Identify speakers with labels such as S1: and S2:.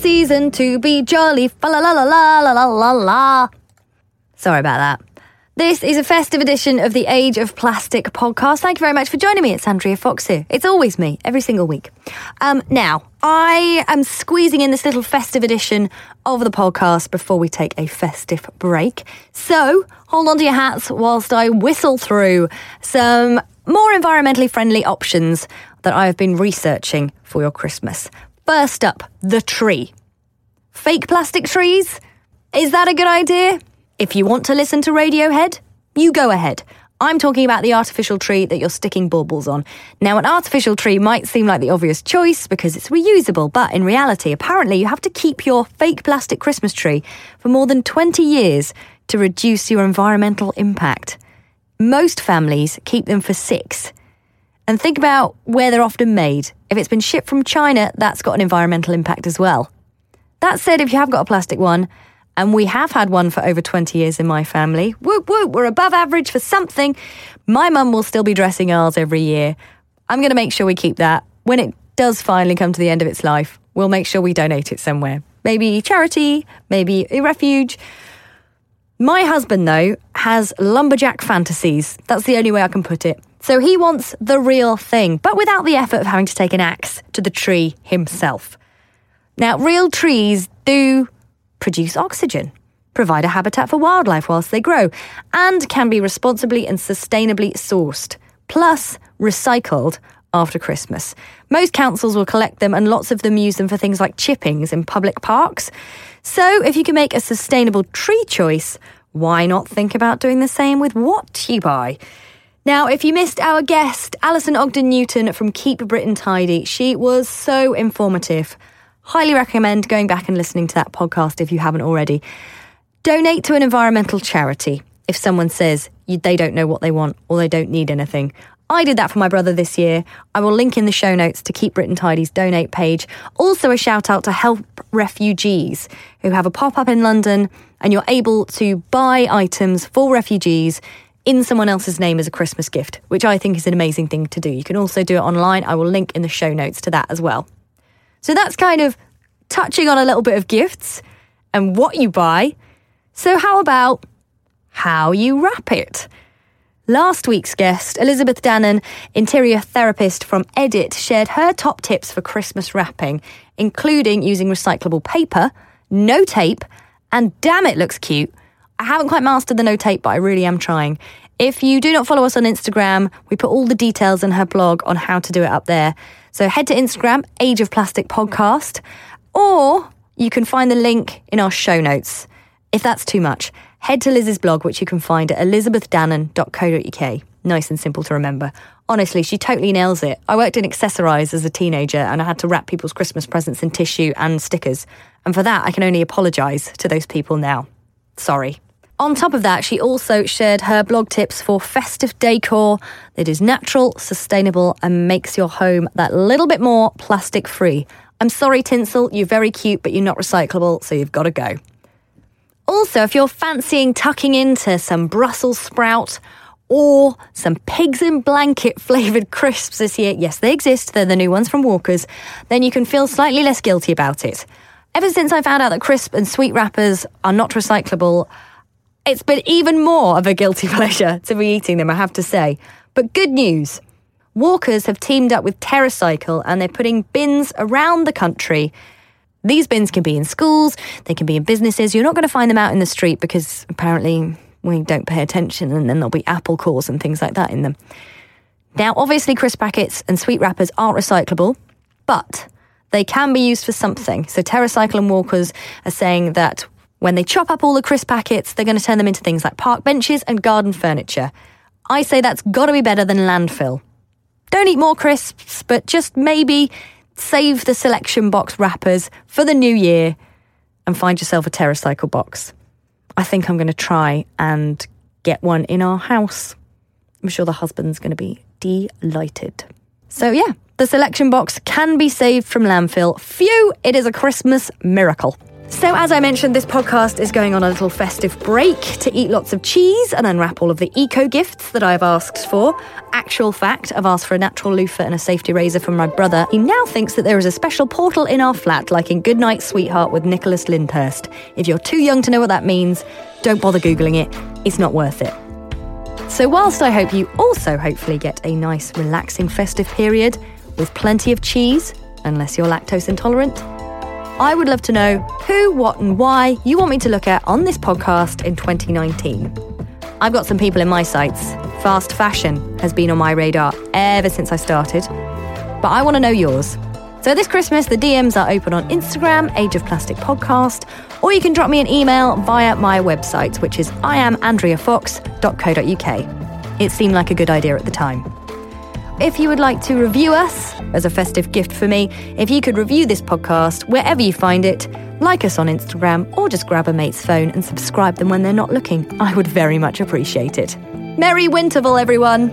S1: to be jolly. Fa la la la la la la la la. Sorry about that. This is a festive edition of the Age of Plastic podcast. Thank you very much for joining me. It's Andrea Fox here. It's always me, every single week. Um, now, I am squeezing in this little festive edition of the podcast before we take a festive break. So hold on to your hats whilst I whistle through some more environmentally friendly options that I have been researching for your Christmas. First up, the tree. Fake plastic trees? Is that a good idea? If you want to listen to Radiohead, you go ahead. I'm talking about the artificial tree that you're sticking baubles on. Now, an artificial tree might seem like the obvious choice because it's reusable, but in reality, apparently, you have to keep your fake plastic Christmas tree for more than 20 years to reduce your environmental impact. Most families keep them for six. And think about where they're often made. If it's been shipped from China, that's got an environmental impact as well. That said, if you have got a plastic one, and we have had one for over 20 years in my family. Whoop, whoop, we're above average for something. My mum will still be dressing ours every year. I'm going to make sure we keep that. When it does finally come to the end of its life, we'll make sure we donate it somewhere. Maybe charity, maybe a refuge. My husband, though, has lumberjack fantasies. That's the only way I can put it. So he wants the real thing, but without the effort of having to take an axe to the tree himself. Now, real trees do produce oxygen, provide a habitat for wildlife whilst they grow, and can be responsibly and sustainably sourced, plus recycled after Christmas. Most councils will collect them, and lots of them use them for things like chippings in public parks. So, if you can make a sustainable tree choice, why not think about doing the same with what you buy? Now, if you missed our guest, Alison Ogden Newton from Keep Britain Tidy, she was so informative. Highly recommend going back and listening to that podcast if you haven't already. Donate to an environmental charity if someone says they don't know what they want or they don't need anything. I did that for my brother this year. I will link in the show notes to Keep Britain Tidy's donate page. Also, a shout out to Help Refugees, who have a pop up in London, and you're able to buy items for refugees in someone else's name as a Christmas gift, which I think is an amazing thing to do. You can also do it online. I will link in the show notes to that as well. So that's kind of touching on a little bit of gifts and what you buy. So, how about how you wrap it? Last week's guest, Elizabeth Dannon, interior therapist from Edit, shared her top tips for Christmas wrapping, including using recyclable paper, no tape, and damn it looks cute. I haven't quite mastered the no tape, but I really am trying. If you do not follow us on Instagram, we put all the details in her blog on how to do it up there. So head to Instagram, Age of Plastic Podcast, or you can find the link in our show notes. If that's too much, head to Liz's blog, which you can find at elizabethdannon.co.uk. Nice and simple to remember. Honestly, she totally nails it. I worked in Accessorize as a teenager and I had to wrap people's Christmas presents in tissue and stickers. And for that, I can only apologise to those people now. Sorry. On top of that, she also shared her blog tips for festive decor that is natural, sustainable, and makes your home that little bit more plastic free. I'm sorry, Tinsel, you're very cute, but you're not recyclable, so you've got to go. Also, if you're fancying tucking into some Brussels sprout or some pigs in blanket flavoured crisps this year, yes, they exist, they're the new ones from Walker's, then you can feel slightly less guilty about it. Ever since I found out that crisp and sweet wrappers are not recyclable, it's been even more of a guilty pleasure to be eating them, I have to say. But good news Walkers have teamed up with TerraCycle and they're putting bins around the country. These bins can be in schools, they can be in businesses. You're not going to find them out in the street because apparently we don't pay attention and then there'll be apple cores and things like that in them. Now, obviously, crisp packets and sweet wrappers aren't recyclable, but they can be used for something. So, TerraCycle and Walkers are saying that when they chop up all the crisp packets, they're going to turn them into things like park benches and garden furniture. I say that's got to be better than landfill. Don't eat more crisps, but just maybe save the selection box wrappers for the new year and find yourself a TerraCycle box. I think I'm going to try and get one in our house. I'm sure the husband's going to be delighted. So, yeah, the selection box can be saved from landfill. Phew, it is a Christmas miracle. So, as I mentioned, this podcast is going on a little festive break to eat lots of cheese and unwrap all of the eco gifts that I've asked for. Actual fact, I've asked for a natural loofah and a safety razor from my brother. He now thinks that there is a special portal in our flat, like in Goodnight Sweetheart with Nicholas Lyndhurst. If you're too young to know what that means, don't bother Googling it, it's not worth it. So, whilst I hope you also hopefully get a nice, relaxing festive period with plenty of cheese, unless you're lactose intolerant, I would love to know who, what, and why you want me to look at on this podcast in 2019. I've got some people in my sights. Fast fashion has been on my radar ever since I started, but I want to know yours. So this Christmas, the DMs are open on Instagram, Age of Plastic Podcast, or you can drop me an email via my website, which is iamandreafox.co.uk. It seemed like a good idea at the time. If you would like to review us as a festive gift for me, if you could review this podcast wherever you find it, like us on Instagram, or just grab a mate's phone and subscribe them when they're not looking, I would very much appreciate it. Merry Winterval, everyone!